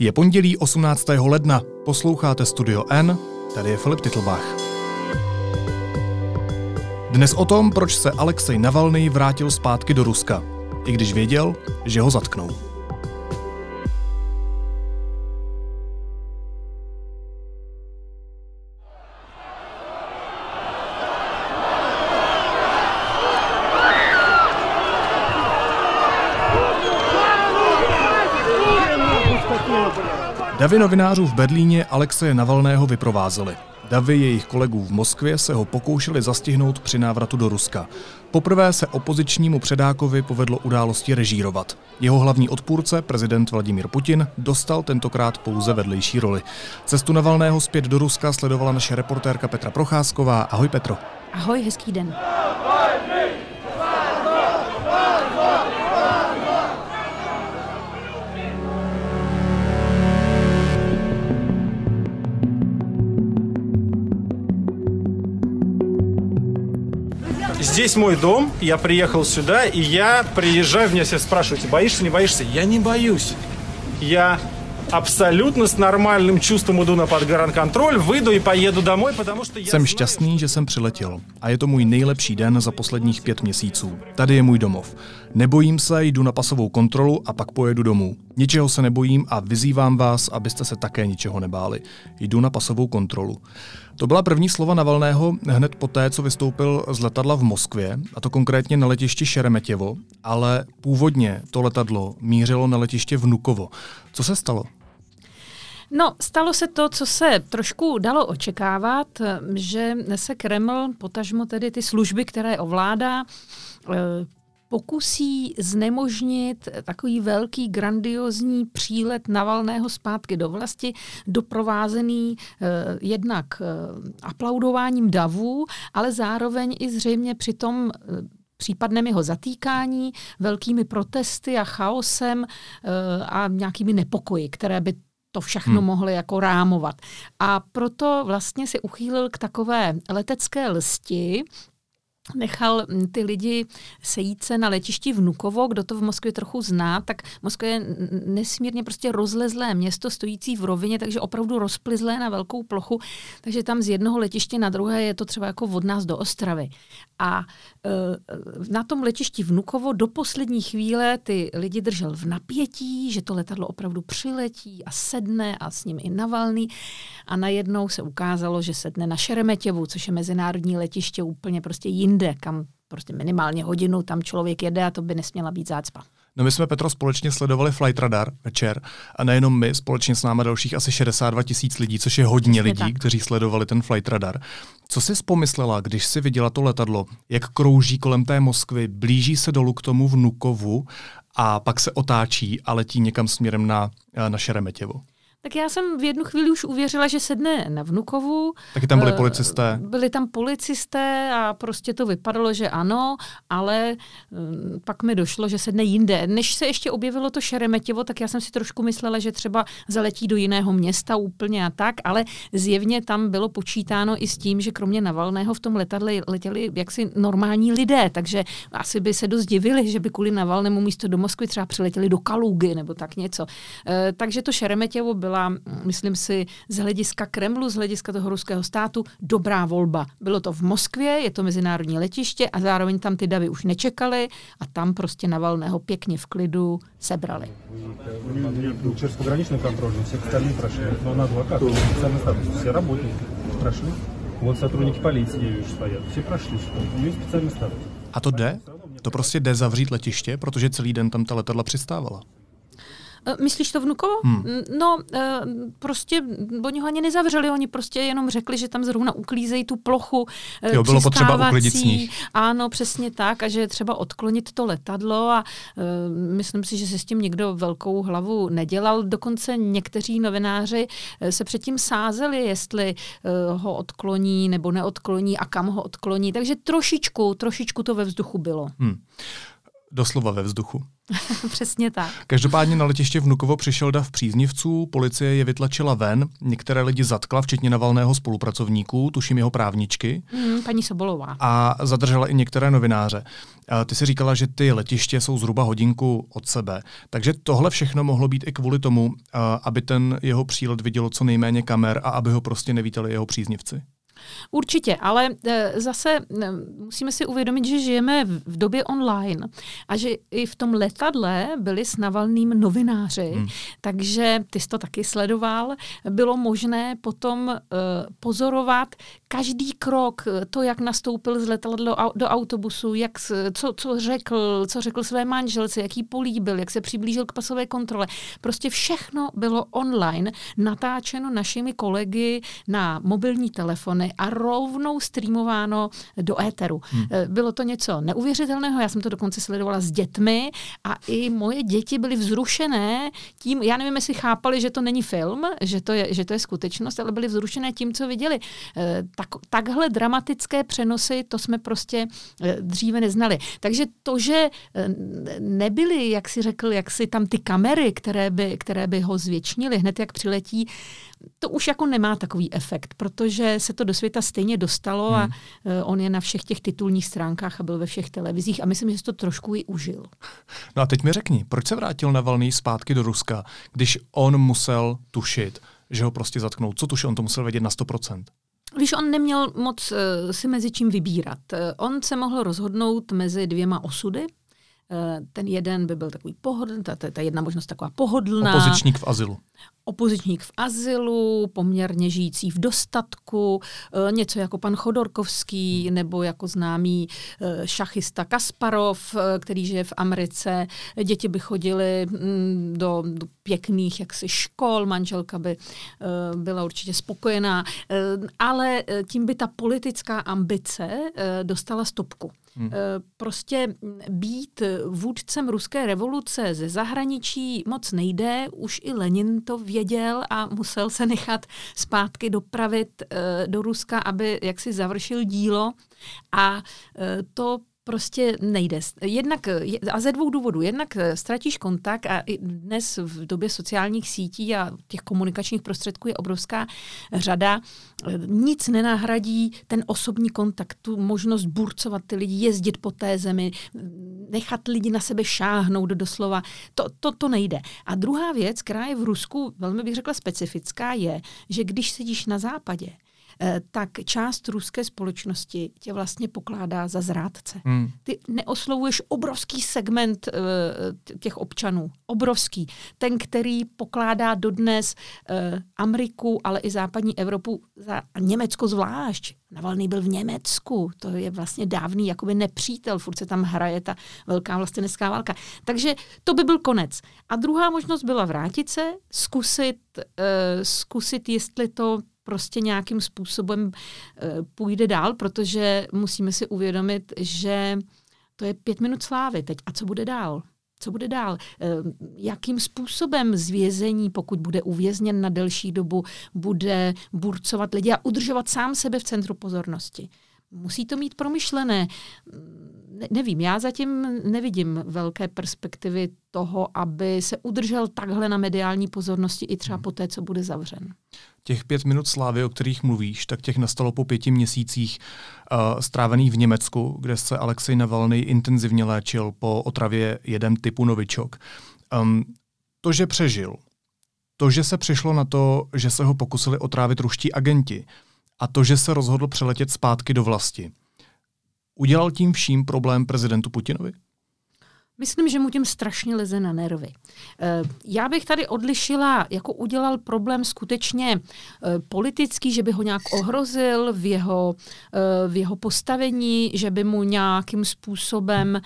Je pondělí 18. ledna, posloucháte Studio N, tady je Filip Titlbach. Dnes o tom, proč se Alexej Navalny vrátil zpátky do Ruska, i když věděl, že ho zatknou. Davy novinářů v Berlíně Alexeje Navalného vyprovázeli. Davy jejich kolegů v Moskvě se ho pokoušeli zastihnout při návratu do Ruska. Poprvé se opozičnímu předákovi povedlo události režírovat. Jeho hlavní odpůrce, prezident Vladimír Putin, dostal tentokrát pouze vedlejší roli. Cestu Navalného zpět do Ruska sledovala naše reportérka Petra Procházková. Ahoj Petro. Ahoj, hezký den. Здесь мой дом, я приехал сюда, и я приезжаю, меня все спрашивают, боишься, не боишься? Я не боюсь. Я абсолютно с нормальным чувством иду на подгранконтроль, выйду и поеду домой, потому что я Jsem šťastný, že jsem přiletěl. A je to můj nejlepší den za posledních pět měsíců. Tady je můj domov. Nebojím se, jdu na pasovou kontrolu a pak pojedu domů. Ničeho se nebojím a vyzývám vás, abyste se také ničeho nebáli. Jdu na pasovou kontrolu. To byla první slova Navalného hned poté, co vystoupil z letadla v Moskvě, a to konkrétně na letišti Šeremetěvo, ale původně to letadlo mířilo na letiště Vnukovo. Co se stalo? No, stalo se to, co se trošku dalo očekávat, že se Kreml, potažmo tedy ty služby, které ovládá, eh, pokusí znemožnit takový velký, grandiozní přílet Navalného zpátky do vlasti, doprovázený eh, jednak eh, aplaudováním davů, ale zároveň i zřejmě přitom eh, případném jeho zatýkání, velkými protesty a chaosem eh, a nějakými nepokoji, které by to všechno hmm. mohly jako rámovat. A proto vlastně si uchýlil k takové letecké lsti, nechal ty lidi sejít se na letišti Vnukovo, kdo to v Moskvě trochu zná, tak Moskva je nesmírně prostě rozlezlé město, stojící v rovině, takže opravdu rozplizlé na velkou plochu, takže tam z jednoho letiště na druhé je to třeba jako od nás do Ostravy. A e, na tom letišti Vnukovo do poslední chvíle ty lidi držel v napětí, že to letadlo opravdu přiletí a sedne a s ním i Navalný a najednou se ukázalo, že sedne na Šeremetěvu, což je mezinárodní letiště úplně prostě jinde, kam prostě minimálně hodinu tam člověk jede a to by nesměla být zácpa. No my jsme, Petro, společně sledovali Flight Radar večer a nejenom my, společně s námi dalších asi 62 tisíc lidí, což je hodně lidí, tak. kteří sledovali ten Flight Radar. Co jsi pomyslela, když si viděla to letadlo, jak krouží kolem té Moskvy, blíží se dolů k tomu Vnukovu a pak se otáčí a letí někam směrem na, na Šeremetěvo? Tak já jsem v jednu chvíli už uvěřila, že sedne na Vnukovu. Taky tam byli eh, policisté. Byli tam policisté a prostě to vypadalo, že ano, ale mm, pak mi došlo, že sedne jinde. Než se ještě objevilo to Šeremetěvo, tak já jsem si trošku myslela, že třeba zaletí do jiného města úplně a tak, ale zjevně tam bylo počítáno i s tím, že kromě Navalného v tom letadle letěli jaksi normální lidé, takže asi by se dost divili, že by kvůli Navalnému místo do Moskvy třeba přiletěli do Kalugy nebo tak něco. E, takže to Šeremetěvo bylo byla, myslím si, z hlediska Kremlu, z hlediska toho ruského státu, dobrá volba. Bylo to v Moskvě, je to mezinárodní letiště a zároveň tam ty davy už nečekali a tam prostě Navalného pěkně v klidu sebrali. Через пограничный контроль все остальные прошли. Но на адвокат, специальный статус, все работники прошли. Вот сотрудники полиции стоят, все прошли. У них специальный статус. A to jde? To prostě jde zavřít letiště, protože celý den tam ta letadla přistávala. Eh, myslíš to vnukovo? Hmm. No, eh, prostě oni ho ani nezavřeli, oni prostě jenom řekli, že tam zrovna uklízejí tu plochu eh, Jo, bylo potřeba uklidit sníh. Ano, přesně tak a že je třeba odklonit to letadlo a myslím si, že se s tím někdo velkou hlavu nedělal. Dokonce někteří novináři se předtím sázeli, jestli ho odkloní nebo neodkloní a kam ho odkloní. Takže trošičku, trošičku to ve vzduchu bylo. Hmm. Doslova ve vzduchu. Přesně tak. Každopádně na letiště Vnukovo přišel dav příznivců, policie je vytlačila ven, některé lidi zatkla, včetně navalného spolupracovníků, tuším jeho právničky. Mm, paní Sobolová. A zadržela i některé novináře. Ty si říkala, že ty letiště jsou zhruba hodinku od sebe. Takže tohle všechno mohlo být i kvůli tomu, aby ten jeho přílet vidělo co nejméně kamer a aby ho prostě nevítali jeho příznivci. Určitě, ale e, zase e, musíme si uvědomit, že žijeme v době online a že i v tom letadle byli s Navalným novináři, hmm. takže ty jsi to taky sledoval. Bylo možné potom uh, pozorovat každý krok, to, jak nastoupil z letadla do, do autobusu, jak, co, co řekl, co řekl své manželce, jaký políbil, jak se přiblížil k pasové kontrole. Prostě všechno bylo online, natáčeno našimi kolegy na mobilní telefony a rovnou streamováno do éteru. Hmm. Eh, bylo to něco neuvěřitelného, já jsem to dokonce sledovala s dětmi a i moje děti byly vzrušené tím, já nevím, jestli chápali, že to není film, že to je, že to je skutečnost, ale byly vzrušené tím, co viděli. Eh, tak, takhle dramatické přenosy, to jsme prostě eh, dříve neznali. Takže to, že nebyly, jak si řekl, jak si tam ty kamery, které by, které by ho zvětšnily hned, jak přiletí, to už jako nemá takový efekt, protože se to do světa stejně dostalo hmm. a e, on je na všech těch titulních stránkách a byl ve všech televizích a myslím, že to trošku i užil. No a teď mi řekni, proč se vrátil Navalný zpátky do Ruska, když on musel tušit, že ho prostě zatknou? Co tušil, on to musel vědět na 100%? Když on neměl moc uh, si mezi čím vybírat. Uh, on se mohl rozhodnout mezi dvěma osudy. Uh, ten jeden by byl takový pohodlný, ta, ta, ta jedna možnost taková pohodlná. Opozičník v azylu opozičník v azylu, poměrně žijící v dostatku, eh, něco jako pan Chodorkovský nebo jako známý eh, šachista Kasparov, eh, který žije v Americe. Děti by chodily mm, do, do pěkných jaksi škol, manželka by byla určitě spokojená, ale tím by ta politická ambice dostala stopku. Hmm. Prostě být vůdcem ruské revoluce ze zahraničí moc nejde, už i Lenin to věděl a musel se nechat zpátky dopravit do Ruska, aby jaksi završil dílo a to prostě nejde. Jednak, a ze dvou důvodů. Jednak eh, ztratíš kontakt a dnes v době sociálních sítí a těch komunikačních prostředků je obrovská řada. Eh, nic nenahradí ten osobní kontakt, tu možnost burcovat ty lidi, jezdit po té zemi, nechat lidi na sebe šáhnout doslova. To, to, to nejde. A druhá věc, která je v Rusku velmi bych řekla specifická, je, že když sedíš na západě, tak část ruské společnosti tě vlastně pokládá za zrádce. Hmm. Ty neoslovuješ obrovský segment uh, těch občanů. Obrovský. Ten, který pokládá dodnes uh, Ameriku, ale i západní Evropu za Německo zvlášť. Navalný byl v Německu, to je vlastně dávný jakoby nepřítel, furt se tam hraje ta velká vlastenecká válka. Takže to by byl konec. A druhá možnost byla vrátit se, zkusit, uh, zkusit jestli to prostě nějakým způsobem eh, půjde dál, protože musíme si uvědomit, že to je pět minut slávy teď. A co bude dál? Co bude dál? Eh, jakým způsobem z vězení, pokud bude uvězněn na delší dobu, bude burcovat lidi a udržovat sám sebe v centru pozornosti? Musí to mít promyšlené. Ne, nevím, já zatím nevidím velké perspektivy toho, aby se udržel takhle na mediální pozornosti i třeba hmm. po té, co bude zavřen. Těch pět minut slávy, o kterých mluvíš, tak těch nastalo po pěti měsících uh, strávených v Německu, kde se Alexej Navalny intenzivně léčil po otravě jeden typu novičok. Um, to, že přežil, to, že se přišlo na to, že se ho pokusili otrávit ruští agenti, a to, že se rozhodl přeletět zpátky do vlasti. Udělal tím vším problém prezidentu Putinovi? Myslím, že mu tím strašně leze na nervy. Eh, já bych tady odlišila, jako udělal problém skutečně eh, politický, že by ho nějak ohrozil v jeho, eh, v jeho postavení, že by mu nějakým způsobem,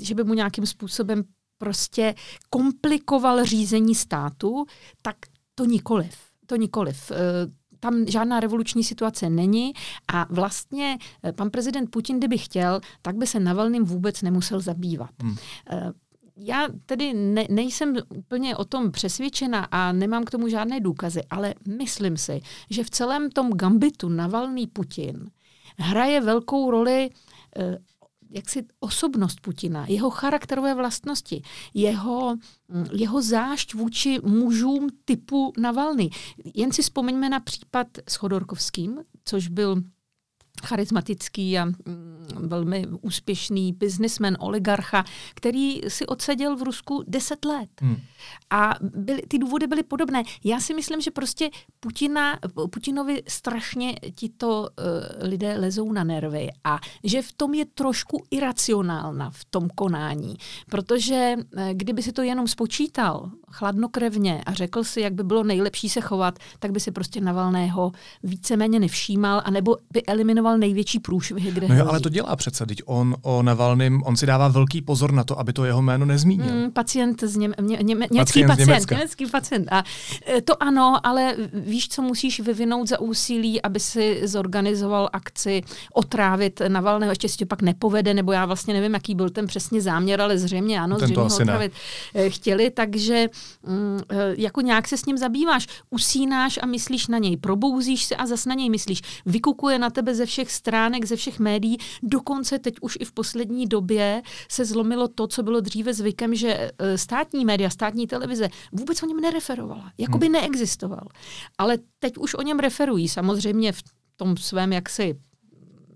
že by mu nějakým způsobem prostě komplikoval řízení státu, tak to nikoliv. To nikoliv tam žádná revoluční situace není a vlastně eh, pan prezident Putin, kdyby chtěl, tak by se Navalným vůbec nemusel zabývat. Hmm. Eh, já tedy ne, nejsem úplně o tom přesvědčena a nemám k tomu žádné důkazy, ale myslím si, že v celém tom gambitu Navalný Putin hraje velkou roli eh, jaksi osobnost Putina, jeho charakterové vlastnosti, jeho, mm, jeho zášť vůči mužům typu Navalny. Jen si vzpomeňme na případ s Chodorkovským, což byl charismatický a mm, velmi úspěšný biznismen, oligarcha, který si odseděl v Rusku deset let. Hmm. A byly, ty důvody byly podobné. Já si myslím, že prostě Putina, Putinovi strašně tito uh, lidé lezou na nervy a že v tom je trošku iracionálna v tom konání. Protože uh, kdyby si to jenom spočítal chladnokrevně a řekl si, jak by bylo nejlepší se chovat, tak by si prostě Navalného víceméně nevšímal, anebo by eliminoval největší průšvihy, kde No jo, ale to dělá přece, teď on o Navalným, on si dává velký pozor na to, aby to jeho jméno nezmínil. Mm, pacient z něm, ně, ně, německý pacient, pacient německý pacient. A e, to ano, ale víš, co musíš vyvinout za úsilí, aby si zorganizoval akci otrávit Navalného, ještě si to pak nepovede, nebo já vlastně nevím, jaký byl ten přesně záměr, ale zřejmě ano, zřejmě ho otravit ne. Chtěli, takže mm, e, jako nějak se s ním zabýváš, usínáš a myslíš na něj, probouzíš se a zas na něj myslíš, vykukuje na tebe ze všech stránek, ze všech médií, dokonce teď už i v poslední době se zlomilo to, co bylo dříve zvykem, že státní média, státní televize vůbec o něm nereferovala, jako by hmm. neexistoval. Ale teď už o něm referují, samozřejmě v tom svém jaksi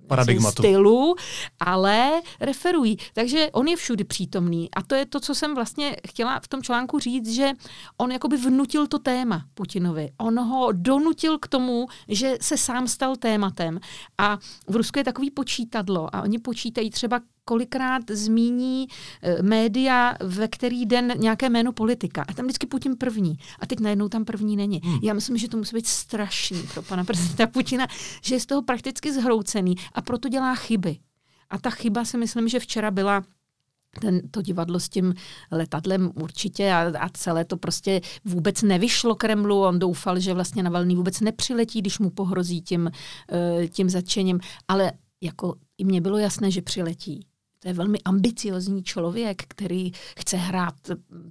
paradigmatu. stylu, ale referují. Takže on je všudy přítomný. A to je to, co jsem vlastně chtěla v tom článku říct, že on jakoby vnutil to téma Putinovi. On ho donutil k tomu, že se sám stal tématem. A v Rusku je takový počítadlo a oni počítají třeba kolikrát zmíní e, média, ve který den nějaké jméno politika. A tam vždycky Putin první. A teď najednou tam první není. Hmm. Já myslím, že to musí být strašný pro pana prezidenta Putina, že je z toho prakticky zhroucený a proto dělá chyby. A ta chyba si myslím, že včera byla ten, to divadlo s tím letadlem určitě a, a celé to prostě vůbec nevyšlo Kremlu. On doufal, že vlastně Navalný vůbec nepřiletí, když mu pohrozí tím, e, tím zatčením. Ale jako i mně bylo jasné, že přiletí. To je velmi ambiciozní člověk, který chce hrát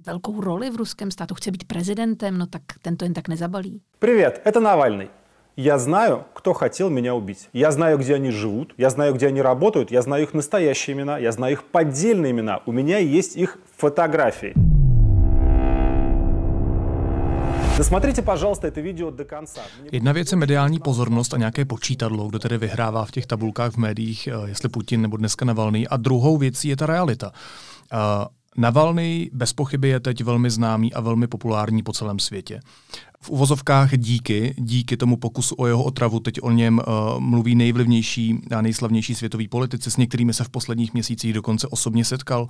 velkou roli v ruském státu, chce být prezidentem, no tak ten to jen tak nezabalí. Привет, это Навальный. Я знаю, кто хотел меня убить. Я знаю, где они живут, я знаю, где они работают, я знаю их настоящие имена, я знаю их поддельные имена. У меня есть их фотографии. Dosмотрите, пожалуйста, это видео до конца. Jedna věc je mediální pozornost a nějaké počítadlo, kdo tedy vyhrává v těch tabulkách v médiích, eh, jestli Putin nebo dneska Navalný. A druhou věcí je ta realita. Uh, Navalny bez pochyby je teď velmi známý a velmi populární po celém světě. V uvozovkách díky, díky tomu pokusu o jeho otravu, teď o něm uh, mluví nejvlivnější a nejslavnější světoví politici, s některými se v posledních měsících dokonce osobně setkal,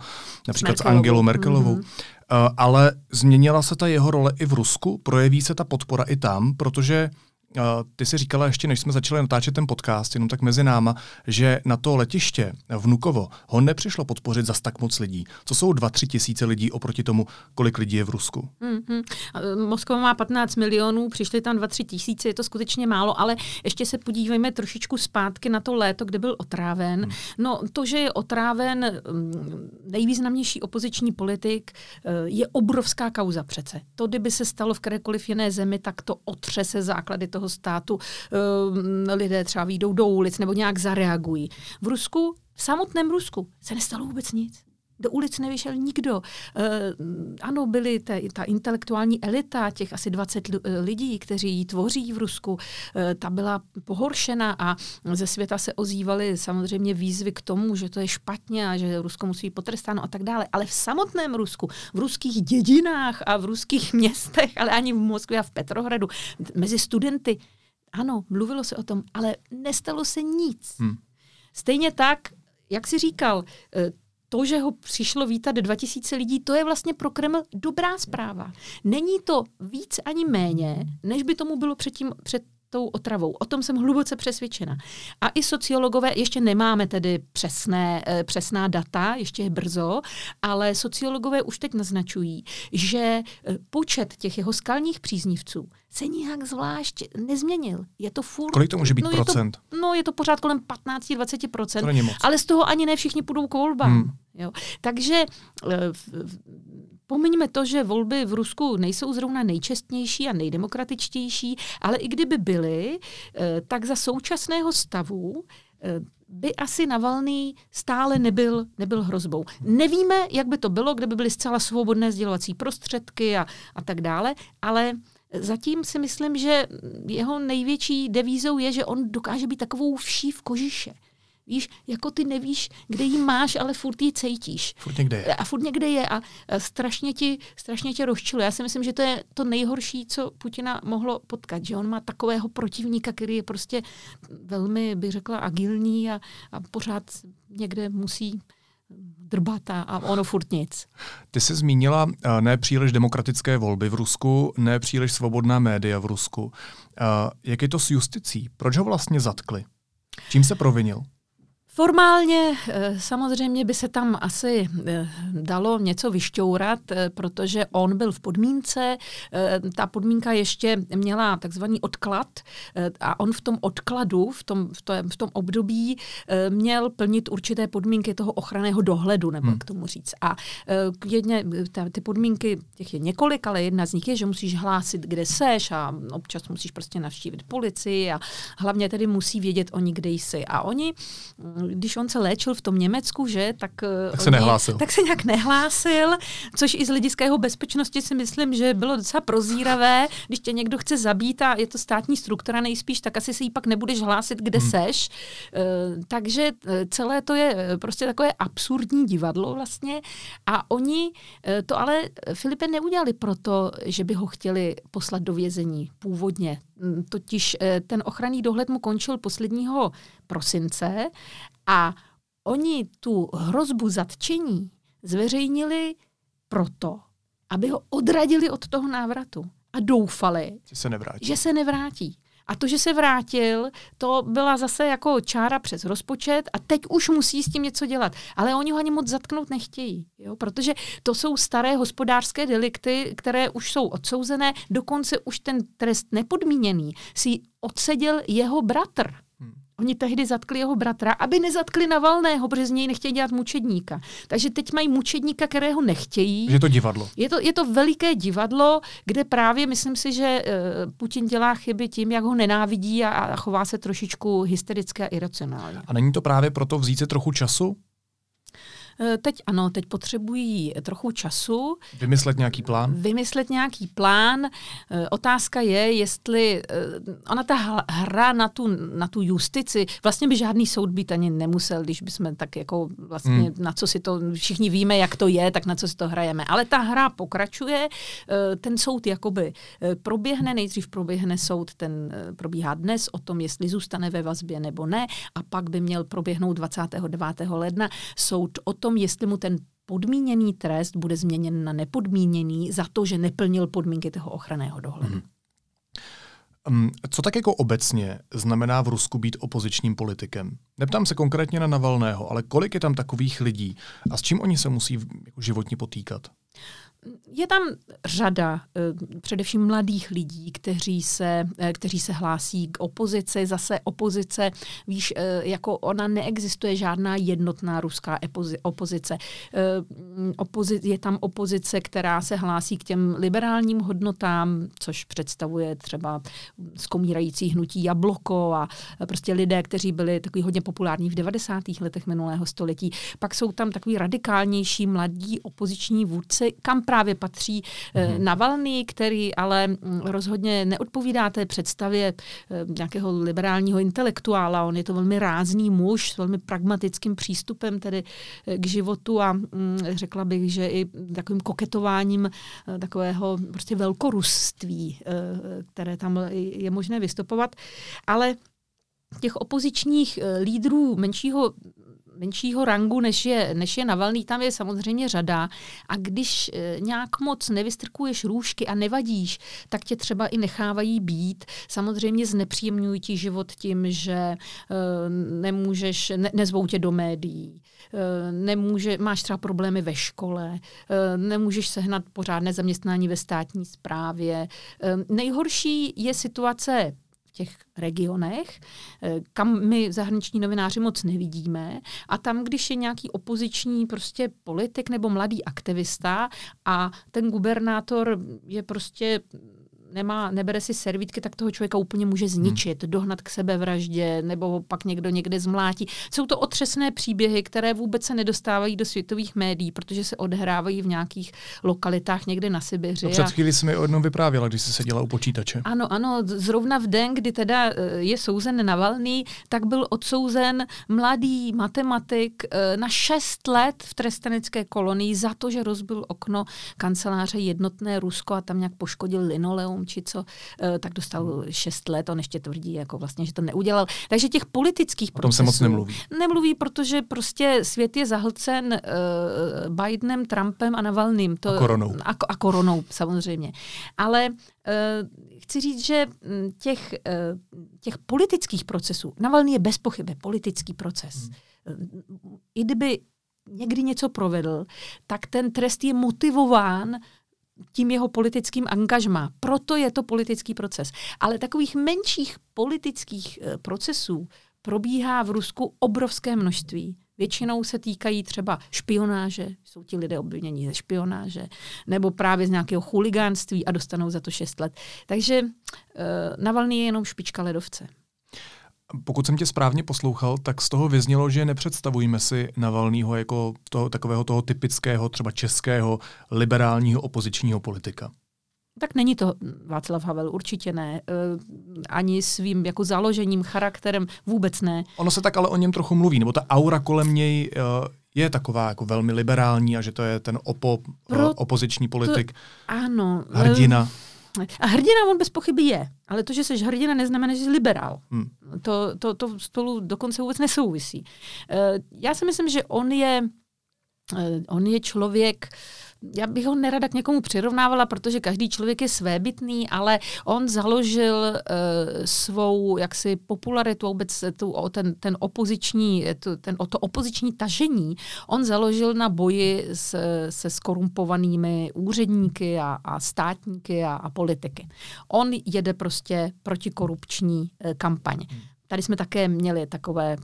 například Merkelovou. s Angelou Merkelovou. Mm-hmm. Uh, ale změnila se ta jeho role i v Rusku, projeví se ta podpora i tam, protože Uh, ty si říkala ještě, než jsme začali natáčet ten podcast, jenom tak mezi náma, že na to letiště Vnukovo ho nepřišlo podpořit zas tak moc lidí. Co jsou dva, tři tisíce lidí oproti tomu, kolik lidí je v Rusku? Mm-hmm. Moskva má 15 milionů, přišli tam dva, tři tisíce, je to skutečně málo, ale ještě se podívejme trošičku zpátky na to léto, kde byl otráven. Mm. No to, že je otráven mm, nejvýznamnější opoziční politik, eh, je obrovská kauza přece. To, kdyby se stalo v kterékoliv jiné zemi, tak to otřese základy toho státu eh, lidé třeba výjdou do ulic nebo nějak zareagují. V Rusku, v samotném Rusku, se nestalo vůbec nic. Do ulic nevyšel nikdo. E, ano, byly ta, ta intelektuální elita, těch asi 20 lidí, kteří ji tvoří v Rusku, e, ta byla pohoršena a ze světa se ozývaly samozřejmě výzvy k tomu, že to je špatně a že Rusko musí být potrestáno a tak dále. Ale v samotném Rusku, v ruských dědinách a v ruských městech, ale ani v Moskvě a v Petrohradu, mezi studenty, ano, mluvilo se o tom, ale nestalo se nic. Hmm. Stejně tak, jak si říkal, to, že ho přišlo vítat 2000 lidí, to je vlastně pro Kreml dobrá zpráva. Není to víc ani méně, než by tomu bylo předtím, před tou otravou. O tom jsem hluboce přesvědčena. A i sociologové, ještě nemáme tedy přesné, eh, přesná data, ještě je brzo, ale sociologové už teď naznačují, že eh, počet těch jeho skalních příznivců se nijak zvlášť nezměnil. Je to furt... Kolik to může být no, procent? Je to, no je to pořád kolem 15-20 procent. Ale z toho ani ne všichni půjdou k volbám. Hmm. Jo. Takže eh, Pomiňme to, že volby v Rusku nejsou zrovna nejčestnější a nejdemokratičtější, ale i kdyby byly, eh, tak za současného stavu by asi Navalný stále nebyl, nebyl hrozbou. Nevíme, jak by to bylo, kdyby byly zcela svobodné sdělovací prostředky a, a tak dále, ale zatím si myslím, že jeho největší devízou je, že on dokáže být takovou vší v kožiše. Víš, jako ty nevíš, kde jí máš, ale furt ji cítíš. Furt někde je. A furt někde je a strašně ti, strašně tě rozčiluje. Já si myslím, že to je to nejhorší, co Putina mohlo potkat, že on má takového protivníka, který je prostě velmi, bych řekla, agilní a, a pořád někde musí drbat a, ono furt nic. Ty jsi zmínila uh, nepříliš demokratické volby v Rusku, nepříliš svobodná média v Rusku. Uh, jak je to s justicí? Proč ho vlastně zatkli? Čím se provinil? Formálně eh, samozřejmě by se tam asi eh, dalo něco vyšťourat, eh, protože on byl v podmínce, ta podmínka ještě měla takzvaný odklad a on v tom odkladu, v tom, v tom, v tom období měl plnit určité podmínky toho ochranného dohledu, nebo hmm. k tomu říct. A jedně, ta, ty podmínky, těch je několik, ale jedna z nich je, že musíš hlásit, kde seš a občas musíš prostě navštívit policii a hlavně tedy musí vědět oni, kde jsi. A oni když on se léčil v tom Německu, že, tak, eh, tak se nehlásil. Tak se nějak nehlásil, což i z hlediska jeho bezpečnosti si myslím, že bylo docela prozíravé, když tě někdo chce zabít a je to státní struktura nejspíš, tak asi si ji pak nebudeš hlásit, kde hmm. seš. Uh, takže eh, celé to je prostě takové absurdní divadlo vlastně a oni to ale Filipe neudělali proto, že by ho chtěli poslat do vězení původně. Mm, totiž ten ochranný dohled mu končil posledního prosince a oni tu hrozbu zatčení zveřejnili proto, aby ho odradili od toho návratu a doufali, že se nevrátí. Že se nevrátí. A to, že se vrátil, to byla zase jako čára přes rozpočet a teď už musí s tím něco dělat. Ale oni ho ani moc zatknout nechtějí, jo? protože to jsou staré hospodářské delikty, které už jsou odsouzené, dokonce už ten trest nepodmíněný si odseděl jeho bratr. Oni tehdy zatkli jeho bratra, aby nezatkli Navalného, protože z něj nechtějí dělat mučedníka. Takže teď mají mučedníka, kterého nechtějí. Je to divadlo. Je to, je to veliké divadlo, kde právě myslím si, že uh, Putin dělá chyby tím, jak ho nenávidí a, a chová se trošičku hystericky a iracionálně. A není to právě proto vzít se trochu času? Eh, teď ano, teď potřebují trochu času. Vymyslet nějaký plán? Vymyslet nějaký plán. Eh, otázka je, jestli eh, ona ta hra na tu, na tu justici, vlastně by žádný soud být ani nemusel, když bychom tak jako vlastně hmm. na co si to, všichni víme, jak to je, tak na co si to hrajeme. Ale ta hra pokračuje, ten soud jakoby proběhne, nejdřív proběhne soud, ten probíhá dnes o tom, jestli zůstane ve vazbě nebo ne a pak by měl proběhnout 29. ledna soud o tom, tom, jestli mu ten podmíněný trest bude změněn na nepodmíněný za to, že neplnil podmínky toho ochranného dohledu. Hmm. Um, co tak jako obecně znamená v Rusku být opozičním politikem? Neptám se konkrétně na Navalného, ale kolik je tam takových lidí a s čím oni se musí jako životně potýkat? Je tam řada eh, především mladých lidí, kteří se, eh, kteří se hlásí k opozici. Zase opozice, víš, eh, jako ona neexistuje žádná jednotná ruská opozice. Je tam opozice, která se hlásí k těm liberálním hodnotám, což představuje třeba skomírající hnutí Jabloko a prostě lidé, kteří byli takový hodně populární v 90. letech minulého století. Pak jsou tam takový radikálnější mladí opoziční vůdci, kam právě patří mm-hmm. Navalny, který ale mm, rozhodně neodpovídá té představě eh, nějakého liberálního intelektuála. On je to velmi rázný muž s velmi pragmatickým přístupem tedy eh, k životu a mm, řekla bych, že i takovým koketováním takového prostě velkorusství, které tam je možné vystupovat. Ale těch opozičních lídrů menšího menšího rangu, než je, než je Navalný, tam je samozřejmě řada. A když e, nějak moc nevystrkuješ růžky a nevadíš, tak tě třeba i nechávají být. Samozřejmě znepříjemňují ti život tím, že e, nemůžeš, ne, nezvou tě do médií, e, nemůže, máš třeba problémy ve škole, nemůžeš sehnat pořádné zaměstnání ve státní správě. Nejhorší je situace těch regionech, eh, kam my zahraniční novináři moc nevidíme. A tam, když je nějaký opoziční prostě politik nebo mladý aktivista a ten gubernátor je prostě nemá, nebere si servítky, tak toho člověka úplně může zničit, hmm. dohnat k sebevraždě, nebo ho pak někdo někde zmlátí. Jsou to otřesné příběhy, které vůbec se nedostávají do světových médií, protože se odehrávají v nějakých lokalitách někde na Sibiři. No před chvíli jsi mi o jednom vyprávěla, když jsi seděla u počítače. Ano, ano, zrovna v den, kdy teda eh, je souzen Navalný, tak byl odsouzen mladý matematik eh, na šest let v trestanecké kolonii za to, že rozbil okno kanceláře Jednotné Rusko a tam nějak poškodil linoleum či co, eh, tak dostal šest let. On ještě tvrdí, jako vlastně, že to neudělal. Takže těch politických procesů... O tom se moc nemluví. Nemluví, protože prostě svět je zahlcen uh, Bidenem, Trumpem a Navalným. To, a koronou. A, a koronou, samozřejmě. Ale uh, chci říct, že hm, těch, uh, těch politických procesů, Navalný je bez pochyby politický proces. Hmm. I kdyby někdy něco provedl, tak ten trest je motivován tím jeho politickým angažmá. Proto je to politický proces. Ale takových menších politických eh, procesů probíhá v Rusku obrovské množství. Většinou se týkají třeba špionáže, jsou ti lidé obviněni ze špionáže, nebo právě z nějakého chuligánství a dostanou za to 6 let. Takže uh, Navalný je jenom špička ledovce. Pokud jsem tě správně poslouchal, tak z toho vyznělo, že nepředstavujeme si Navalnýho jako toho, takového toho typického, třeba českého, liberálního opozičního politika. Tak není to Václav Havel, určitě ne. E, ani svým jako založením, charakterem vůbec ne. Ono se tak ale o něm trochu mluví, nebo ta aura kolem něj e, je taková jako velmi liberální a že to je ten opo, Pro opoziční politik. To, ano. Hrdina. A hrdina on bez pochyby je, ale to, že jsi hrdina, neznamená, že jsi liberál. Hmm. To, to, to spolu dokonce vůbec nesouvisí. Uh, já si myslím, že on je, uh, on je člověk, uh, já bych ho nerada k někomu přirovnávala, protože každý člověk je svébytný, ale on založil uh, svou jaksi popularitu, vůbec tu, ten, ten opoziční, tu, ten, o to opoziční tažení, on založil na boji s, se skorumpovanými úředníky a, a státníky a, a politiky. On jede prostě protikorupční uh, kampaň. Tady jsme také měli takové e,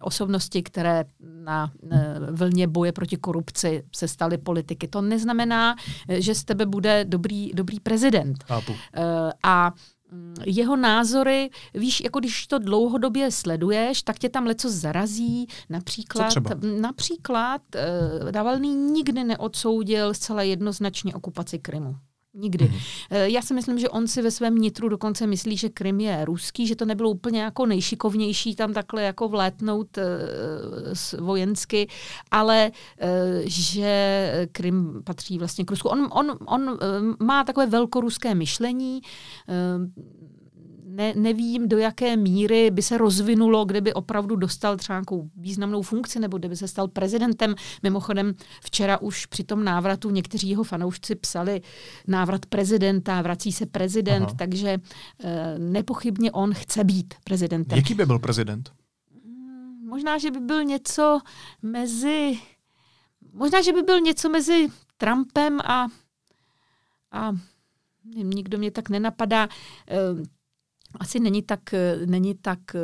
osobnosti, které na e, vlně boje proti korupci se staly politiky. To neznamená, že z tebe bude dobrý, dobrý prezident. E, a mm, jeho názory, víš, jako když to dlouhodobě sleduješ, tak tě tam leco zarazí. Například, například e, Navalný nikdy neodsoudil zcela jednoznačně okupaci Krymu. Nikdy. Mm-hmm. Já si myslím, že on si ve svém nitru dokonce myslí, že Krym je ruský, že to nebylo úplně jako nejšikovnější tam takhle jako vlétnout uh, vojensky, ale uh, že Krym patří vlastně k Rusku. On, on, on uh, má takové velkoruské myšlení, uh, ne, nevím, do jaké míry by se rozvinulo, kdyby opravdu dostal třeba nějakou významnou funkci, nebo kdyby se stal prezidentem. Mimochodem, včera už při tom návratu někteří jeho fanoušci psali návrat prezidenta, vrací se prezident, Aha. takže e, nepochybně on chce být prezidentem. Jaký by byl prezident? Hmm, možná, že by byl něco mezi... Možná, že by byl něco mezi Trumpem a, a nikdo mě tak nenapadá. Asi není tak, eh, není tak eh,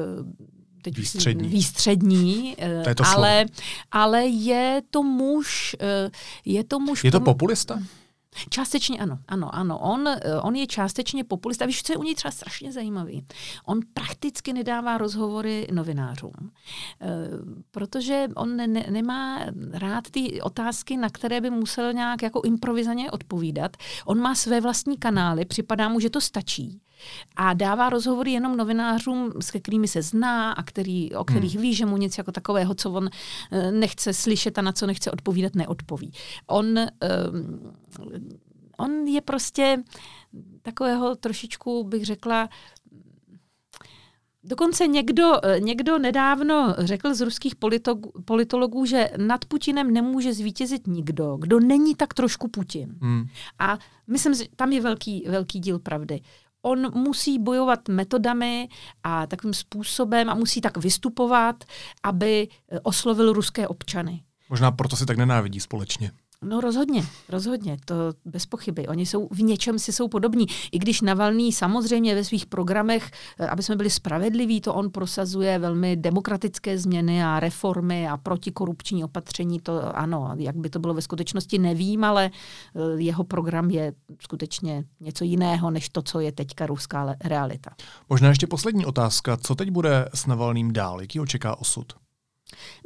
teď výstřední, výstřední to je to ale, ale je to muž, je to muž... Je to populista? Částečně ano, ano, ano. On, on je částečně populista. Víš, co je u něj třeba strašně zajímavý? On prakticky nedává rozhovory novinářům, protože on ne, nemá rád ty otázky, na které by musel nějak jako improvizaně odpovídat. On má své vlastní kanály, připadá mu, že to stačí a dává rozhovory jenom novinářům, s kterými se zná a který, o kterých hmm. ví, že mu něco jako takového, co on eh, nechce slyšet a na co nechce odpovídat, neodpoví. On, um, on je prostě takového trošičku, bych řekla, Dokonce někdo, eh, někdo nedávno řekl z ruských politologů, že nad Putinem nemůže zvítězit nikdo, kdo není tak trošku Putin. Hmm. A myslím, že tam je velký, velký díl pravdy on musí bojovat metodami a takovým způsobem a musí tak vystupovat, aby eh, oslovil ruské občany. Možná proto si tak nenávidí společně. No rozhodně, rozhodně, to bez pochyby. Oni jsou v něčem si jsou podobní. I když Navalný samozřejmě ve svých programech, eh, aby jsme byli spravedliví, to on prosazuje velmi demokratické změny a reformy a protikorupční opatření, to ano, jak by to bylo ve skutečnosti, nevím, ale eh, jeho program je skutečně něco jiného, než to, co je teďka ruská realita. Možná ještě poslední otázka. Co teď bude s Navalným dál? Jaký očeká osud?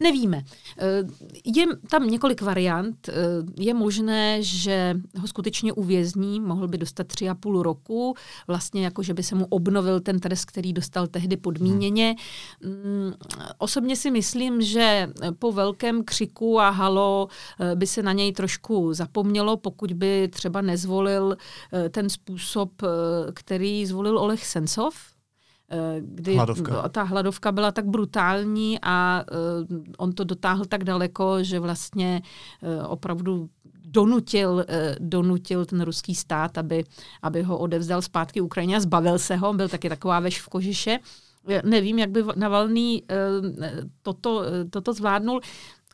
Nevíme. Eh, je tam několik variant. Eh, je možné, že ho skutečně uvězní, mohl by dostat tři a půl roku, vlastně jako, že by se mu obnovil ten trest, který dostal tehdy podmíněně. Hmm. Osobně si myslím, že po velkém křiku a halo eh, by se na něj trošku zapomnělo, pokud by třeba nezvolil ten způsob, který zvolil Oleh Sensov, kdy hladovka. ta hladovka byla tak brutální a uh, on to dotáhl tak daleko, že vlastně uh, opravdu donutil, donutil ten ruský stát, aby, aby ho odevzdal zpátky Ukrajině a zbavil se ho. Byl taky taková veš v kožiše. Nevím, jak by Navalný toto, toto zvládnul.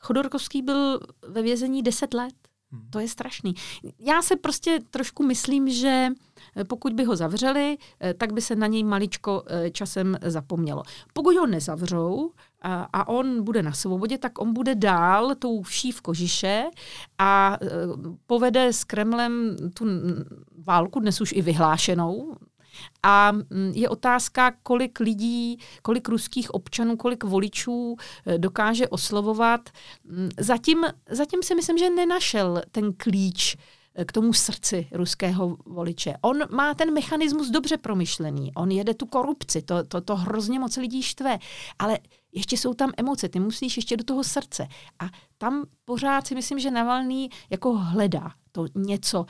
Chodorkovský byl ve vězení 10 let. Hmm. To je strašný. Já se prostě trošku myslím, že eh, pokud by ho zavřeli, eh, tak by se na něj maličko eh, časem zapomnělo. Pokud ho nezavřou a on bude na svobodě, tak on bude dál tou vší v kožiše a povede s Kremlem tu válku, dnes už i vyhlášenou, a mm, je otázka, kolik lidí, kolik ruských občanů, kolik voličů eh, dokáže oslovovat. Mm, zatím, zatím si myslím, že nenašel ten klíč eh, k tomu srdci ruského voliče. On má ten mechanismus dobře promyšlený, on jede tu korupci, to, to, to hrozně moc lidí štve, ale ještě jsou tam emoce, ty musíš ještě do toho srdce. A tam pořád si myslím, že Navalný jako hledá to něco,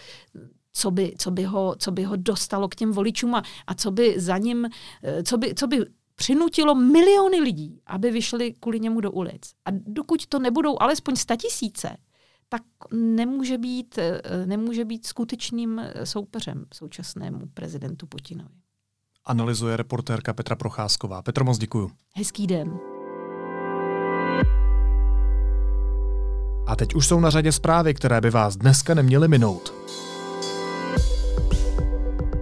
co by, co by, ho, co by ho dostalo k těm voličům a, a co by za ním, eh, co by, co by přinutilo miliony lidí, aby vyšli kvůli němu do ulic. A dokud to nebudou alespoň tisíce, tak nemůže být, eh, nemůže být skutečným eh, soupeřem současnému prezidentu Putinovi. Analyzuje reportérka Petra Procházková. Petro, moc děkuju. Hezký den. A teď už jsou na řadě zprávy, které by vás dneska neměly minout.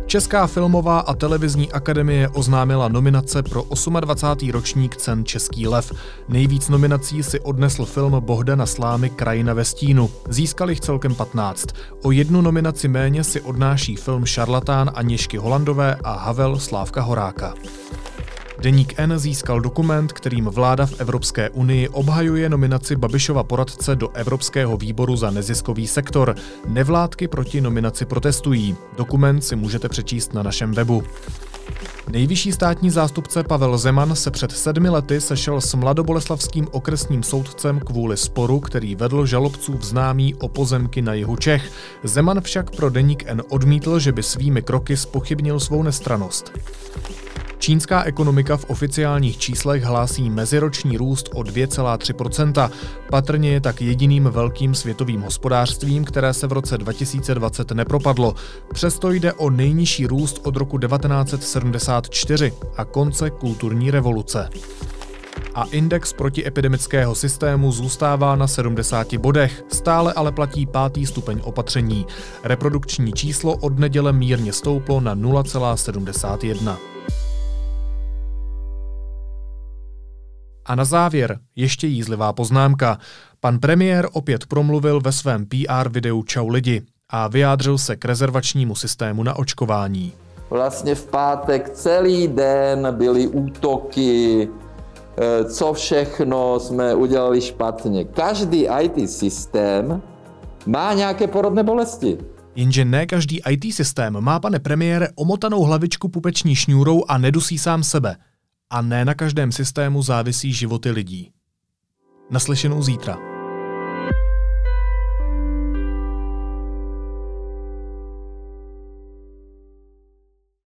Česká filmová a televizní akademie oznámila nominace pro 28. ročník cen Český lev. Nejvíc nominací si odnesl film Bohdana Slámy Krajina ve stínu. Získal jich celkem 15. O jednu nominaci méně si odnáší film Šarlatán Aněšky Holandové a Havel Slávka Horáka. Deník N získal dokument, kterým vláda v Evropské unii obhajuje nominaci Babišova poradce do Evropského výboru za neziskový sektor. Nevládky proti nominaci protestují. Dokument si můžete přečíst na našem webu. Nejvyšší státní zástupce Pavel Zeman se před sedmi lety sešel s mladoboleslavským okresním soudcem kvůli sporu, který vedl žalobců v známí o pozemky na jihu Čech. Zeman však pro Deník N odmítl, že by svými kroky spochybnil svou nestranost. Čínská ekonomika v oficiálních číslech hlásí meziroční růst o 2,3% Patrně je tak jediným velkým světovým hospodářstvím, které se v roce 2020 nepropadlo. Přesto jde o nejnižší růst od roku 1974 a konce kulturní revoluce a index protiepidemického systému zůstává na 70 bodech, stále ale platí pátý stupeň opatření. Reprodukční číslo od neděle mírně stouplo na 0,71. A na závěr ještě jízlivá poznámka. Pan premiér opět promluvil ve svém PR videu Čau lidi a vyjádřil se k rezervačnímu systému na očkování. Vlastně v pátek celý den byly útoky, eh, co všechno jsme udělali špatně. Každý IT systém má nějaké porodné bolesti. Jenže ne každý IT systém má, pane premiére, omotanou hlavičku pupeční šňůrou a nedusí sám sebe – a ne na každém systému závisí životy lidí. Naslyšenou zítra.